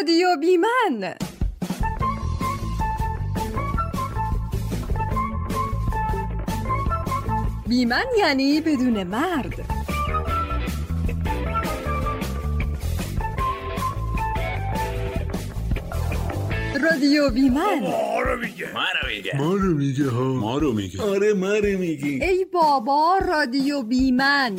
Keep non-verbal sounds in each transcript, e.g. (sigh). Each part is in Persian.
رادیو بیمن بیمن یعنی بدون مرد. رادیو بیمن ما رو میگه. ما رو میگه. ما رو میگه ها. ما رو میگه. آره ما رو میگی. ای بابا رادیو بیمن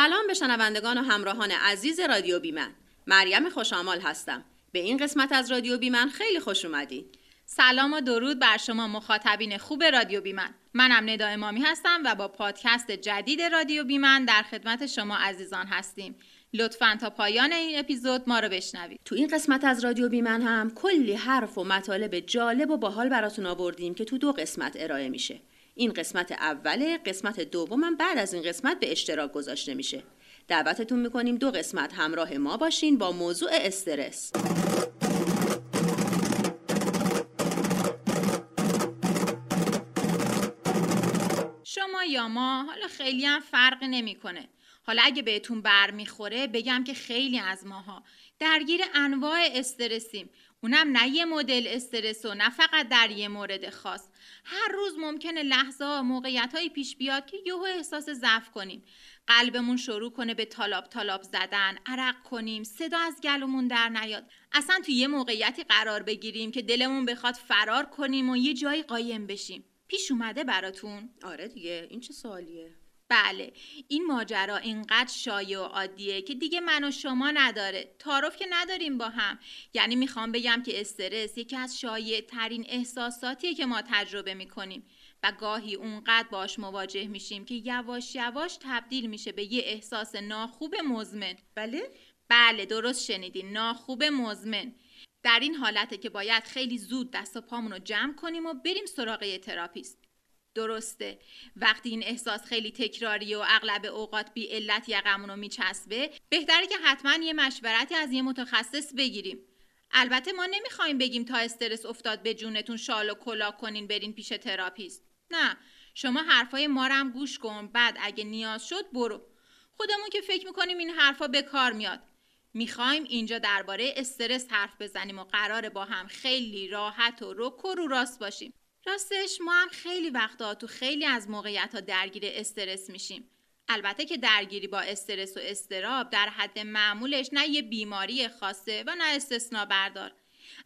سلام به شنوندگان و همراهان عزیز رادیو بیمن. مریم خوشامال هستم. به این قسمت از رادیو بیمن خیلی خوش اومدین. سلام و درود بر شما مخاطبین خوب رادیو بیمن. منم ندا امامی هستم و با پادکست جدید رادیو بیمن در خدمت شما عزیزان هستیم. لطفا تا پایان این اپیزود ما رو بشنوید. تو این قسمت از رادیو بیمن هم کلی حرف و مطالب جالب و باحال براتون آوردیم که تو دو قسمت ارائه میشه. این قسمت اوله قسمت دومم بعد از این قسمت به اشتراک گذاشته میشه. دعوتتون می‌کنیم دو قسمت همراه ما باشین با موضوع استرس. شما یا ما حالا خیلی هم فرق نمی‌کنه. حالا اگه بهتون بر می‌خوره بگم که خیلی از ماها درگیر انواع استرسیم. اونم نه یه مدل استرس و نه فقط در یه مورد خاص. هر روز ممکنه لحظه ها موقعیت های پیش بیاد که یهو احساس ضعف کنیم. قلبمون شروع کنه به تالاب تالاب زدن عرق کنیم صدا از گلومون در نیاد. اصلا تو یه موقعیتی قرار بگیریم که دلمون بخواد فرار کنیم و یه جایی قایم بشیم. پیش اومده براتون؟ آره دیگه این چه سوالیه؟ بله این ماجرا اینقدر شایع و عادیه که دیگه من و شما نداره. تعارف که نداریم با هم. یعنی می‌خوام بگم که استرس یکی از شایع ترین احساساتیه که ما تجربه می‌کنیم. و گاهی اونقدر باش مواجه میشیم که یواش یواش تبدیل میشه به یه احساس ناخوب مزمن. بله؟ بله درست شنیدین. ناخوب مزمن. در این حالته که باید خیلی زود دست و پامون رو جمع کنیم و بریم سراغ یه تراپیست. درسته. وقتی این احساس خیلی تکراریه و اغلب اوقات بی علت یقمون رو میچسبه بهتره که حتما یه مشورتی از یه متخصص بگیریم. البته ما نمی‌خوایم بگیم تا استرس افتاد به جونتون شال و کلاه کنین برین پیش تراپیست. نه. شما حرفای ما رو هم گوش کن بعد اگه نیاز شد برو. خودمون که فکر می‌کنیم این حرفا به کار میاد. می‌خوایم اینجا درباره استرس حرف بزنیم و قراره با هم خیلی راحت و رک و رو راست باشیم. راستش ما هم خیلی وقتا تو خیلی از موقعیت ها درگیر استرس میشیم. البته که درگیری با استرس و اضطراب در حد معمولش نه یه بیماری خاصه و نه استثنا بردار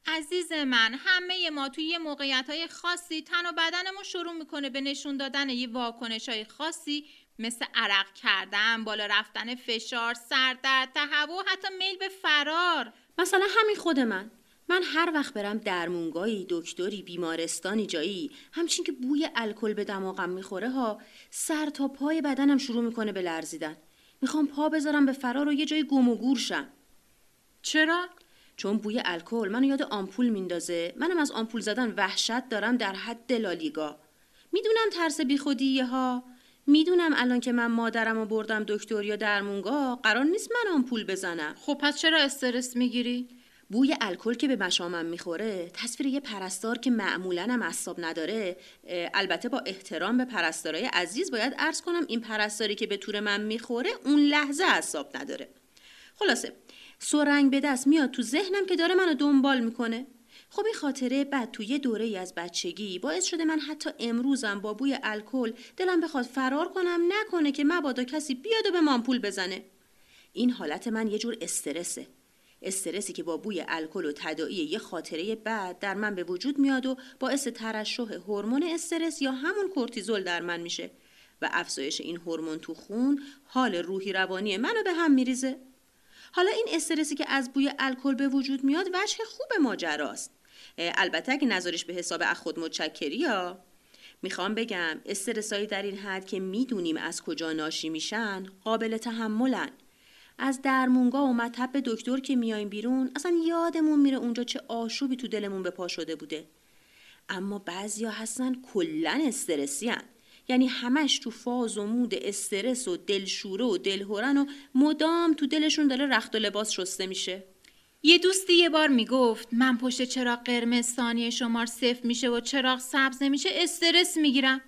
عزیز من همه ما توی یه موقعیت های خاصی تن و بدنمون شروع می‌کنه به نشون دادن یه واکنش های خاصی مثل عرق کردن، بالا رفتن فشار، سردرد، تهوع حتی میل به فرار. مثلا همین خود من. من هر وقت برم درمونگاهی دکتری بیمارستانی جایی همچین که بوی الکل به دماغم می‌خوره ها سر تا پای بدنم شروع می‌کنه به لرزیدن. می‌خوام پا بذارم به فرار و یه جای گم و گور شم. چرا؟ چون بوی الکل منو یاد آمپول میندازه. منم از آمپول زدن وحشت دارم در حد لالیگا. می‌دونم ترس بیخودیه ها. می‌دونم الان که من مادرم و بردم دکتر یا درمونگاه قرار نیست من آمپول بزنم. خب پس چرا استرس می‌گیری؟ بوی الکل که به مشامم می‌خوره تصویر یه پرستار که معمولا هم اصاب نداره البته با احترام به پرستارای عزیز باید عرض کنم این پرستاری که به طور من می‌خوره اون لحظه اصاب نداره. خلاصه سرنگ به دست میاد تو ذهنم که داره منو دنبال می‌کنه. خب این خاطره بعد تو یه دوره از بچگی باعث شده من حتی امروزم با بوی الکل دلم بخواد فرار کنم نکنه که مبادا کسی بیاد و به مامپول بزنه. این حالت من یه جور استرسه. استرسی که با بوی الکل و تداعی یه خاطره بعد در من به وجود میاد و باعث ترشح هورمون استرس یا همون کورتیزول در من میشه و افزایش این هورمون تو خون حال روحی روانی منو به هم میریزه. حالا این استرسی که از بوی الکل به وجود میاد وجه خوب ماجراست. البته اگه نظرش به حساب از خود متشکری می‌خوام بگم استرسایی در این حد که می‌دونیم از کجا ناشی میشن قابل تحملن. از درمونگاه و مطب دکتر که میایم بیرون اصلا یادمون میره اونجا چه آشوبی تو دلمون به پا شده بوده. اما بعضیا هستن کلا استرسی هن. یعنی همش تو فاز و مود استرس و دلشوره و دلهورن و مدام تو دلشون داره رخت و لباس شسته میشه. یه دوستی یه بار می‌گفت من پشت چراغ قرمز ثانیه شمار صفر میشه و چراغ سبز نمیشه استرس می‌گیرم.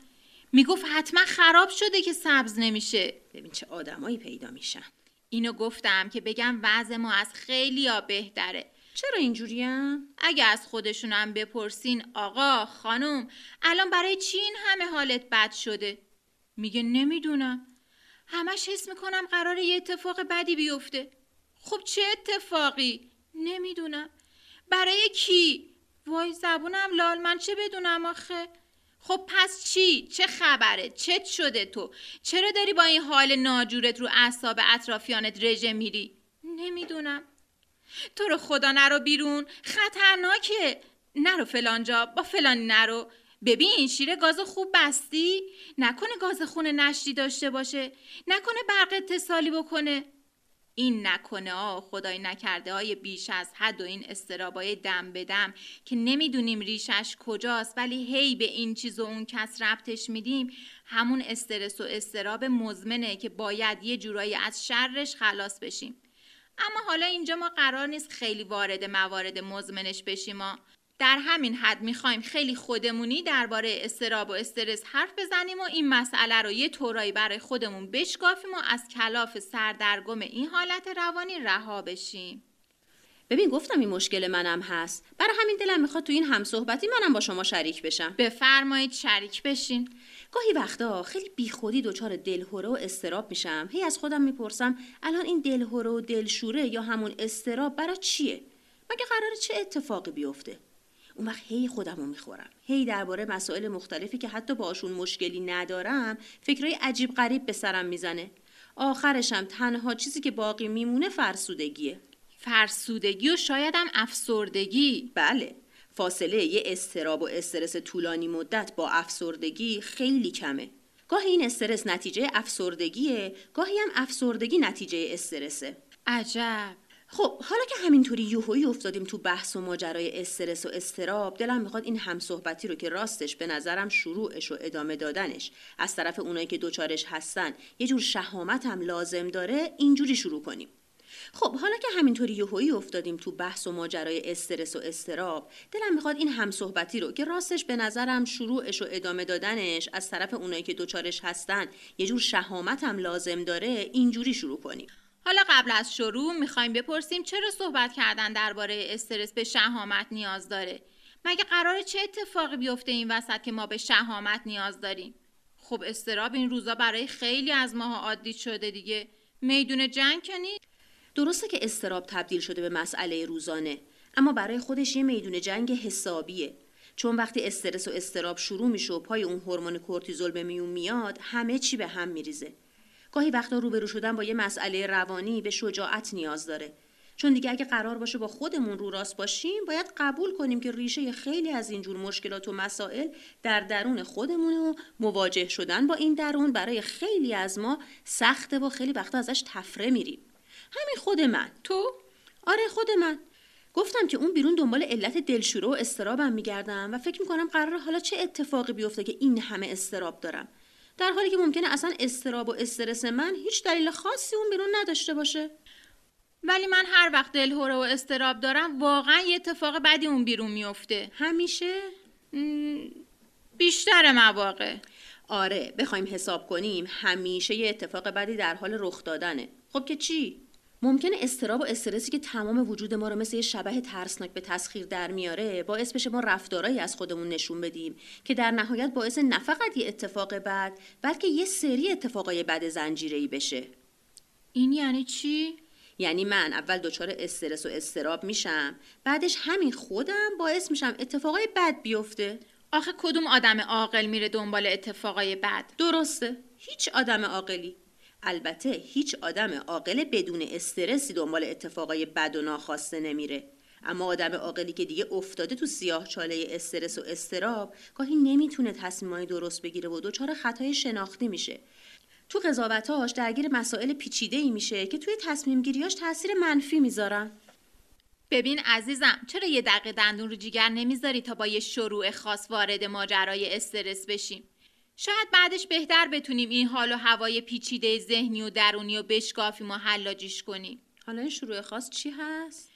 می‌گفت حتما خراب شده که سبز نمیشه. ببین چه آدمایی پیدا میشن. اینو گفتم که بگم وضع ما از خیلی ها بهتره. چرا اینجوریم؟ اگه از خودشونم بپرسین آقا خانم الان برای چی این همه حالت بد شده؟ میگه نمی‌دونم. همش حس می‌کنم قرار یه اتفاق بدی بیفته. خب چه اتفاقی؟ نمی‌دونم. برای کی؟ وای زبونم لال من چه بدونم آخه؟ خب پس چی؟ چه خبره؟ چت شده تو؟ چرا داری با این حال ناجورت رو اعصاب اطرافیانت رژه میری؟ نمی‌دونم تو رو خدا نرو بیرون خطرناکه نرو فلانجا با فلانی نرو ببین شیر گاز خوب بستی نکنه گاز خونه نشتی داشته باشه نکنه برق اتصالی بکنه این نکنه ها خدای نکرده های بیش از حد و این استرابای دم به دم که نمی‌دونیم ریشش کجاست ولی هی به این چیز و اون کس ربطش میدیم. همون استرس و استراب مزمنه که باید یه جورایی از شرش خلاص بشیم. اما حالا اینجا ما قرار نیست خیلی وارد موارد مزمنش بشیم ما در همین حد می‌خوایم خیلی خودمونی درباره استراب و استرس حرف بزنیم و این مسئله رو یه طورایی برای خودمون بشکافیم و از کلاف سردرگم این حالت روانی رها بشیم. ببین گفتم این مشکل منم هست. برای همین دلم می‌خواد تو این همصحبتی منم با شما شریک بشم. بفرمایید شریک بشین. گاهی وقتا خیلی بیخودی دچار دلهوره و استراب میشم. هی از خودم می‌پرسم الان این دلهوره و دلشوره یا همون استراب برای چیه؟ مگه قراره چه اتفاقی بیفته؟ اون وقت هی خودم رو می‌خورم. هی درباره مسائل مختلفی که حتی باشون مشکلی ندارم فکرهای عجیب غریب به سرم می‌زنه. آخرشم تنها چیزی که باقی میمونه فرسودگیه. فرسودگی و شایدم افسردگی. بله. فاصله یه استراب و استرس طولانی مدت با افسردگی خیلی کمه. گاهی این استرس نتیجه افسردگیه گاهی هم افسردگی نتیجه استرسه. عجب. خب حالا که همینطوری یوهویی افتادیم تو بحث و ماجرای استرس و استراب دلم می‌خواد این همصحبتی رو که راستش به نظرم شروعش و ادامه دادنش از طرف اونایی که دوچارش هستن یه جور شهامت هم لازم داره اینجوری شروع کنیم. خب حالا که همینطوری یوهویی افتادیم تو بحث و ماجرای استرس و استراب دلم می‌خواد این همصحبتی رو که راستش به نظرم شروعش و ادامه دادنش از طرف اونایی که دوچارش هستن یه جور شهامت هم لازم داره اینجوری شروع کنیم. حالا قبل از شروع می‌خوایم بپرسیم چرا صحبت کردن درباره استرس به شهامت نیاز داره؟ مگه قراره چه اتفاقی بیفته این وسط که ما به شهامت نیاز داریم؟ خب استراب این روزا برای خیلی از ماها عادی شده دیگه. میدون جنگ کنید درسته که استراب تبدیل شده به مسئله روزانه اما برای خودش یه میدون جنگ حسابیه. چون وقتی استرس و استراب شروع میشه و پای اون هورمون کورتیزول به میون میاد همه چی به هم میریزه. گاهی وقتا روبرو شدن با یه مسئله روانی به شجاعت نیاز داره. چون دیگه اگه قرار باشه با خودمون رو راست باشیم باید قبول کنیم که ریشه خیلی از اینجور مشکلات و مسائل در درون خودمونه و مواجه شدن با این درون برای خیلی از ما سخته و خیلی وقتا ازش تفره میریم. همین خود من. تو؟ آره خود من. گفتم که اون بیرون دنبال علت دلشوره و استرابم میگردم و فکر می‌کنم قرار حالا چه اتفاقی بیفته که این همه استراب دارم. در حالی که ممکنه اصلا استراب و استرس من هیچ دلیل خاصی اون بیرون نداشته باشه. ولی من هر وقت دلهوره و استراب دارم واقعا یه اتفاق بدی اون بیرون میفته. همیشه؟ بیشتر مواقع. آره بخوایم حساب کنیم همیشه یه اتفاق بدی در حال رخ دادنه. خب که چی؟ ممکنه استراب و استرسی که تمام وجود ما رو مثل یه شبه ترسناک به تسخیر در میاره باعث بشه ما رفتارایی از خودمون نشون بدیم که در نهایت باعث نه فقط یه اتفاق بد بلکه یه سری اتفاقای بد زنجیره‌ای بشه. این یعنی چی؟ یعنی من اول دچار استرس و استراب میشم بعدش همین خودم باعث میشم اتفاقای بد بیفته. آخه کدوم آدم عاقل میره دنبال اتفاقای بد؟ درسته. هیچ آدم عاقلی. البته هیچ آدم عاقل بدون استرسی دنبال اتفاقای بد و ناخواسته نمیره. اما آدم عاقلی که دیگه افتاده تو سیاه چاله استرس و استراب گاهی نمی‌تونه تصمیمای درست بگیره و دچار خطای شناختی میشه. تو قضاوتاش درگیر مسائل پیچیده ای میشه که توی تصمیم گیریاش تاثیر منفی می‌ذارن. ببین عزیزم چرا یه دقیقه دندون رو جیگر نمی‌ذاری تا با یه شروع خاص وارد ماجرای استرس بشیم؟ شاید بعدش بهتر بتونیم این حال و هوای پیچیده ذهنی و درونی و بشکافیم و حلاجیش کنیم. حالا این شروع خاص چی هست؟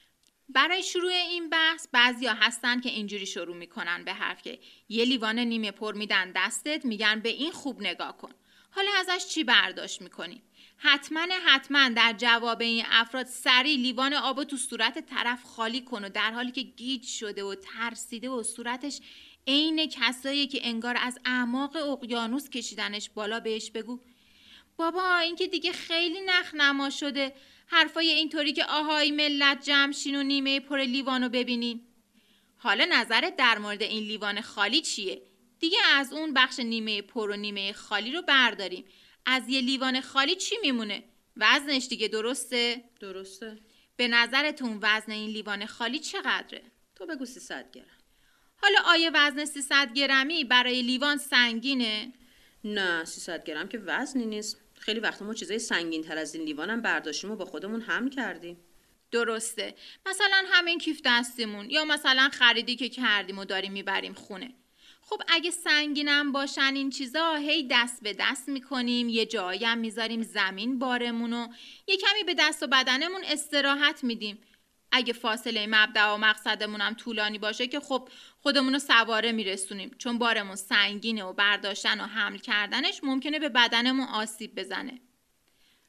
برای شروع این بحث بعضیا هستن که اینجوری شروع می‌کنن به حرف که یه لیوان نیمه پر میدن دستت میگن به این خوب نگاه کن. حالا ازش چی برداشت می‌کنی حتما حتما در جواب این افراد سری لیوان آب تو صورت طرف خالی کن و در حالی که گیج شده و ترسیده و صورتش عین کسایی که انگار از اعماق اقیانوس کشیدنش بالا بهش بگو. بابا این که دیگه خیلی نخ نما شده. حرفای اینطوری که آهای ملت جمشین و نیمه پر لیوانو ببینین. حالا نظرت در مورد این لیوان خالی چیه؟ دیگه از اون بخش نیمه پر و نیمه خالی رو برداریم. از یه لیوان خالی چی میمونه؟ وزنش دیگه درسته؟ درسته. به نظرتون وزن این لیوان خالی چقدره؟ تو بگو 300 گرم. حالا آیا وزن 300 گرمی برای لیوان سنگینه؟ نه 300 گرم که وزنی نیست. خیلی وقتا ما چیزای سنگین تر از این لیوانم برداشتیم و با خودمون حمل کردیم. درسته. مثلا همین کیف دستیمون یا مثلا خریدی که کردیم و داریم می‌بریم خونه. خب اگه سنگینم باشن این چیزا هی دست به دست می‌کنیم یه جایی هم می‌ذاریم زمین بارمون و یه کمی به دست و بدنمون استراحت میدیم. اگه فاصله مبدع و مقصدمون هم طولانی باشه که خب خودمون رو سواره میرسونیم. چون بارمون سنگینه و برداشتن و حمل کردنش ممکنه به بدنمون آسیب بزنه.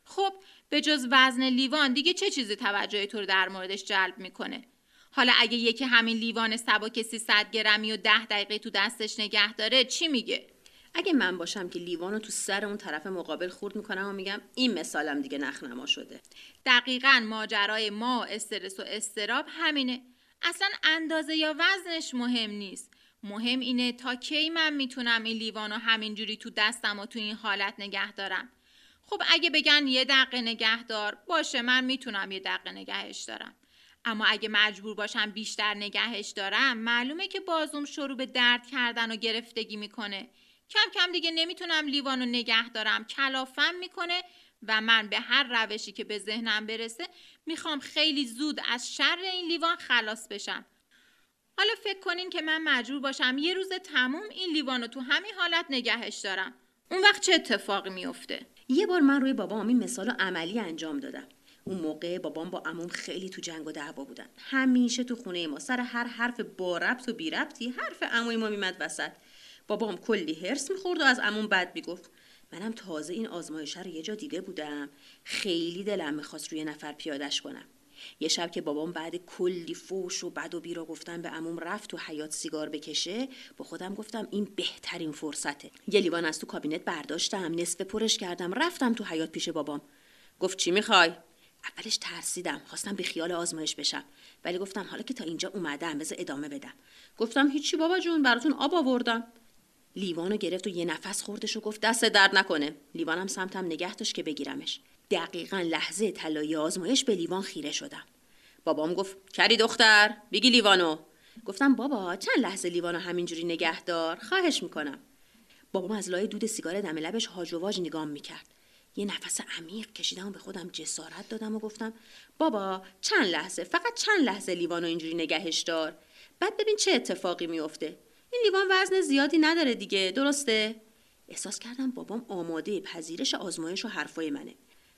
خب به جز وزن لیوان دیگه چه چیزی توجه تو رو در موردش جلب می‌کنه؟ حالا اگه یکی همین لیوان سبک 300 گرمی و ده دقیقه تو دستش نگه داره چی میگه؟ اگه من باشم که لیوانو تو سر اون طرف مقابل خورد می‌کنم و میگم این مثالم دیگه نخنما شده. دقیقا ماجرای ما و استرس و استراب همینه. اصلا اندازه یا وزنش مهم نیست. مهم اینه تا کی من می‌تونم این لیوانو همینجوری تو دستم و تو این حالت نگه دارم. خب اگه بگن یه دقیقه نگه دار باشه من می‌تونم یه دقیقه نگهش دارم. اما اگه مجبور باشم بیشتر نگهش دارم معلومه که بازوم شروع به درد کردن و گرفتگی می‌کنه. کم کم دیگه نمی‌تونم لیوانو نگه دارم. کلافم می‌کنه. و من به هر روشی که به ذهنم برسه می‌خوام خیلی زود از شر این لیوان خلاص بشم. حالا فکر کنین که من مجبور باشم یه روز تموم این لیوانو تو همین حالت نگهش دارم. اون وقت چه اتفاقی میفته؟ یه بار من روی بابام این مثال عملی انجام دادم. اون موقع بابام با عموم خیلی تو جنگ و دعوا بودن. همیشه تو خونه ما سر هر حرف با ربط و بی ربطی حرف عموی ما میمد وسط. بابام کلی هرس می‌خورد و از عموم بد می‌گفت. منم تازه این آزمایش رو یه جا دیده بودم. خیلی دلم می‌خواست روی نفر پیادش کنم. یه شب که بابام بعد کلی فوش و بد و بیرا گفتن به عموم رفت تو حیات سیگار بکشه با خودم گفتم این بهترین فرصته. یه لیوان از تو کابینت برداشتم نصف پرش کردم رفتم تو حیات پیش بابام. گفت چی می‌خوای؟ اولش ترسیدم خواستم به خیال آزمایش بشم. ولی گفتم حالا که تا اینجا اومدم بذار ادامه بدم. گفتم هیچی بابا جون براتون آب آوردم. لیوانو گرفت و یه نفس خوردش و گفت دست درد نکنه. لیوانم سمتم نگه داشت که بگیرمش. دقیقا لحظه طلایی آزمایش به لیوان خیره شدم. بابام گفت کری دختر بگی لیوانو. گفتم بابا چند لحظه لیوانو همینجوری نگه دار؟ خواهش می‌کنم. بابام از لای دود سیگار دم لبش هاج و واج نگام می‌کرد. یه نفس عمیق کشیدم و به خودم جسارت دادم و گفتم بابا چند لحظه؟ فقط چند لحظه لیوانو اینجوری نگهش دار؟ بعد ببین چه اتفاقی میفته این لیوان وزن زیادی نداره دیگه. درسته؟ احساس کردم بابام آماده پذیرش آزمایش و حرفای منه.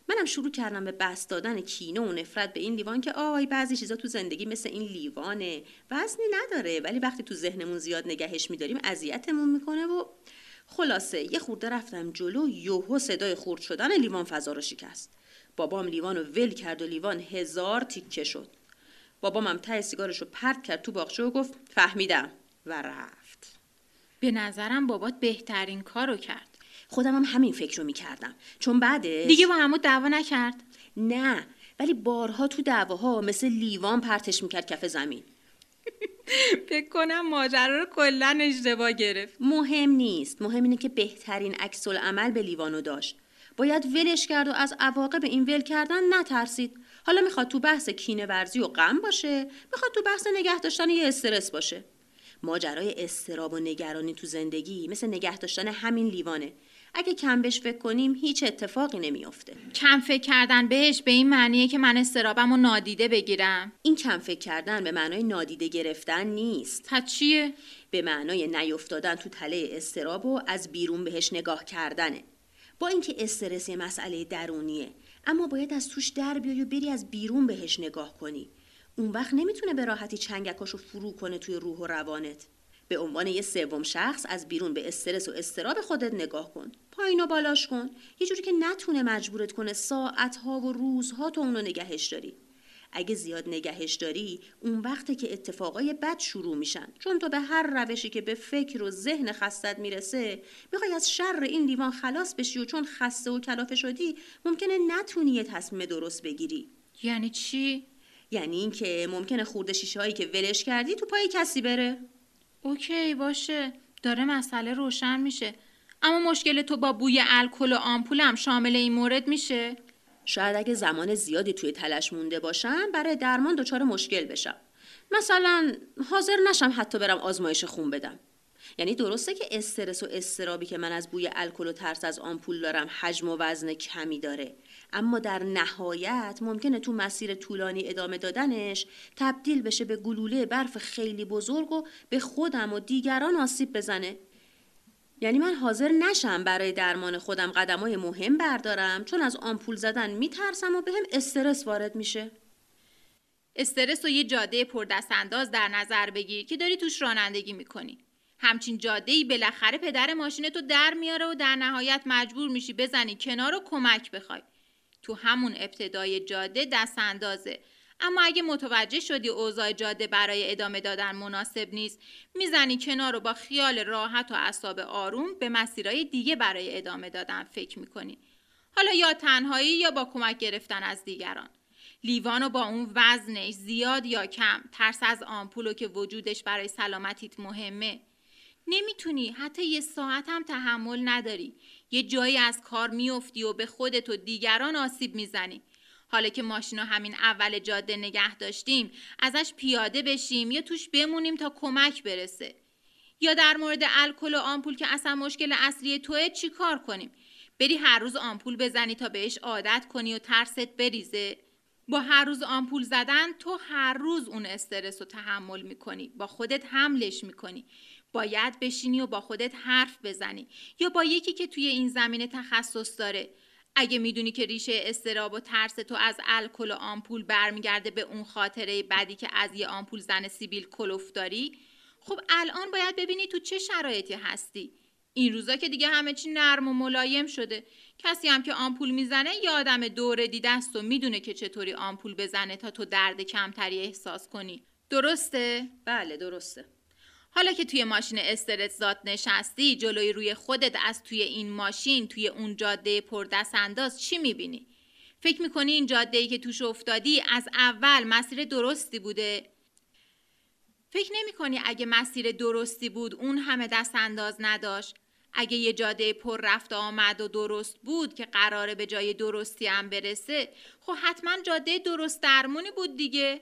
منم شروع کردم به بست دادن کینه و نفرت به این لیوان که آی بعضی چیزا تو زندگی مثل این لیوانه. وزنی نداره ولی وقتی تو ذهنمون زیاد نگهش میداریم اذیتمون می‌کنه و خلاصه یه خورده رفتم جلو یوهو صدای خورد شدن لیوان فضا رو شکست. بابام لیوان رو ول کرد و لیوان هزار تیکه شد. بابامم ته سیگارش پرت کرد تو باغچه و گفت فهمیدم و رفت. به نظرم بابات بهترین کارو کرد. خودم هم همین فکر رو می‌کردم. چون بعدش دیگه با همو دعوا نکرد. نه ولی بارها تو دعواها مثل لیوان پرتش می‌کرد کف زمین. (laughs) فکر کنم ماجرا رو کلا اشتباه گرفت. مهم نیست. مهم اینه که بهترین عکس عمل به لیوانو داشت. باید ولش کرد و از عواقب این ول کردن نترسید. حالا می‌خواد تو بحث کینه ورزی و غم باشه می‌خواد تو بحث نگه داشتن یه استرس باشه. ماجرای استراب و نگرانی تو زندگی مثل نگه داشتن همین لیوانه. اگه کم بهش فکر کنیم هیچ اتفاقی نمیافته. کم فکر کردن بهش به این معنیه که من استرابم رو نادیده بگیرم. این کم فکر کردن به معنای نادیده گرفتن نیست. پس چیه؟ به معنای نیفتادن تو تله استراب و از بیرون بهش نگاه کردنه. با اینکه استرس یه مسئله درونیه اما باید از توش در بیای و بری از بیرون بهش نگاه کنی. اون وقت نمی‌تونه به راحتی چنگکاشو فرو کنه توی روح و روانت. به عنوان یه سوم شخص از بیرون به استرس و استراب خودت نگاه کن. پایین و بالاش کن. یه جوری که نتونه مجبورت کنه ساعتها و روزها تو اونو نگهش داری. اگه زیاد نگهش داری اون وقته که اتفاقای بد شروع میشن. چون تو به هر روشی که به فکر و ذهن خستت می‌رسه می‌خوای از شر این لیوان خلاص بشی و چون خسته و کلافه شدی ممکنه نتونی یه تصمیم درست بگیری. یعنی چی؟ یعنی اینکه ممکنه خورده شیشه هایی که ولش کردی تو پای کسی بره. اوکی باشه. داره مسئله روشن میشه. اما مشکل تو با بوی الکل و آمپولم شامل این مورد میشه؟ شاید اگه زمان زیادی توی تلش مونده باشم برای درمان دچار مشکل بشم. مثلا حاضر نشم حتی برم آزمایش خون بدم. یعنی درسته که استرس و استرابی که من از بوی الکل و ترس از آمپول دارم حجم و وزن کمی داره. اما در نهایت ممکنه تو مسیر طولانی ادامه دادنش تبدیل بشه به گلوله برف خیلی بزرگ و به خودم و دیگران آسیب بزنه. یعنی من حاضر نشم برای درمان خودم قدمای مهم بردارم چون از آمپول زدن میترسم و به هم استرس وارد میشه. استرس و یه جاده پردست انداز در نظر بگیر که داری توش رانندگی می‌کنی. همچین جاده ای بالاخره پدر ماشین تو در میاره و در نهایت مجبور میشی بزنی کنار و کمک بخوای. تو همون ابتدای جاده دست اندازه اما اگه متوجه شدی اوضاع جاده برای ادامه دادن مناسب نیست می‌زنی کنار رو با خیال راحت و اعصاب آروم به مسیرهای دیگه برای ادامه دادن فکر می‌کنی. حالا یا تنهایی یا با کمک گرفتن از دیگران. لیوانو با اون وزنش زیاد یا کم ترس از آمپولو که وجودش برای سلامتیت مهمه. نمی‌تونی. حتی یه ساعت هم تحمل نداری. یه جایی از کار میافتی و به خودت و دیگران آسیب می‌زنی. حالا که ماشین رو همین اول جاده نگه داشتیم ازش پیاده بشیم یا توش بمونیم تا کمک برسه. یا در مورد الکل و آمپول که اصلا مشکل اصلی توه چی کار کنیم؟ بری هر روز آمپول بزنی تا بهش عادت کنی و ترست بریزه. با هر روز آمپول زدن تو هر روز اون استرس رو تحمل می‌کنی. با خودت حملش می‌کنی. باید بشینی و با خودت حرف بزنی. یا با یکی که توی این زمینه تخصص داره. اگه می‌دونی که ریشه استراب و ترس تو از الکل و آمپول برمیگرده به اون خاطره بدی که از یه آمپول زن سیبیل کلوف داری خب الان باید ببینی تو چه شرایطی هستی. این روزا که دیگه همه چی نرم و ملایم شده. کسی هم که آمپول می‌زنه یه آدم دوره دیده است و می‌دونه که چطوری آمپول بزنه تا تو درد کمتری احساس کنی. درسته؟ بله درسته. حالا که توی ماشین استرس زاد نشستی جلوی روی خودت از توی این ماشین توی اون جاده پردست انداز چی می‌بینی؟ فکر می‌کنی این جاده ای که توش افتادی از اول مسیر درستی بوده؟ فکر نمی کنی اگه مسیر درستی بود اون همه دست انداز نداشت؟ اگه یه جاده پر رفت آمد و درست بود که قراره به جای درستی هم برسه خب حتما جاده درست درمونی بود دیگه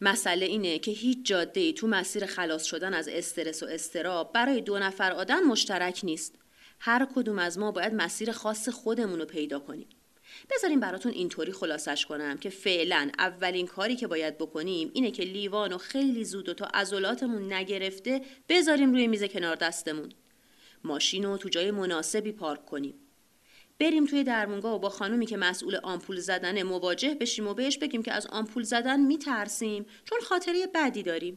مسئله اینه که هیچ جاده ای تو مسیر خلاص شدن از استرس و استراب برای دو نفر آدم مشترک نیست. هر کدوم از ما باید مسیر خاص خودمون رو پیدا کنیم. بذاریم براتون اینطوری خلاصش کنم که فعلا اولین کاری که باید بکنیم اینه که لیوان و خیلی زود و تا عضلاتمون نگرفته بذاریم روی میز کنار دستمون. ماشین رو تو جای مناسبی پارک کنیم. بریم توی درمونگاه و با خانومی که مسئول آمپول زدن مواجه بشیم و بهش بگیم که از آمپول زدن میترسیم چون خاطره بدی داریم.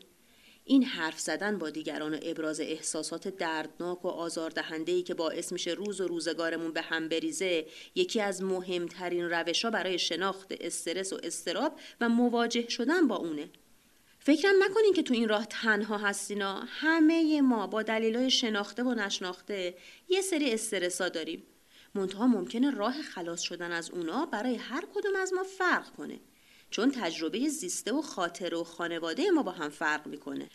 این حرف زدن با دیگران و ابراز احساسات دردناک و آزاردهنده که باعث میشه روز و روزگارمون به هم بریزه یکی از مهمترین روش ها برای شناخت استرس و استراب و مواجه شدن با اونه. فکرم نکنین که تو این راه تنها هستینا همه ما با دلیلای شناخته و نشناخته یه سری استرسا داریم. منتها ممکنه راه خلاص شدن از اونا برای هر کدوم از ما فرق کنه. چون تجربه زیسته و خاطر و خانواده ما با هم فرق می‌کنه.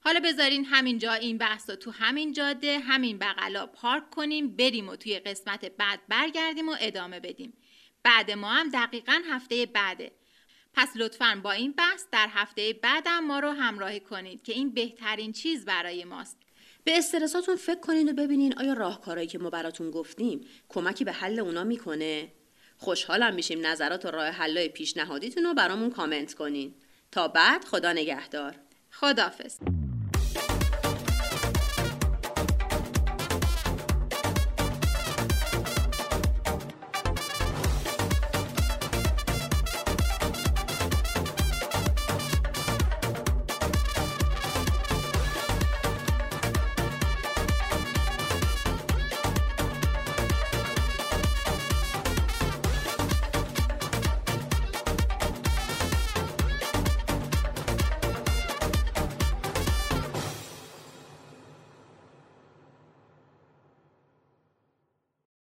حالا بذارین همینجا این بحث رو تو همین جاده همین بغلا پارک کنیم بریم و توی قسمت بعد برگردیم و ادامه بدیم. بعد ما هم دقیقا هفته بعده پس لطفا با این بحث در هفته بعدم ما رو همراهی کنید که این بهترین چیز برای ماست. به استرساتون فکر کنید و ببینین آیا راهکارهایی که ما براتون گفتیم کمکی به حل اونا می‌کنه؟ خوشحالم میشیم نظرات و راه حلای پیشنهادیتون رو برامون کامنت کنین. تا بعد خدا نگهدار. خدافظ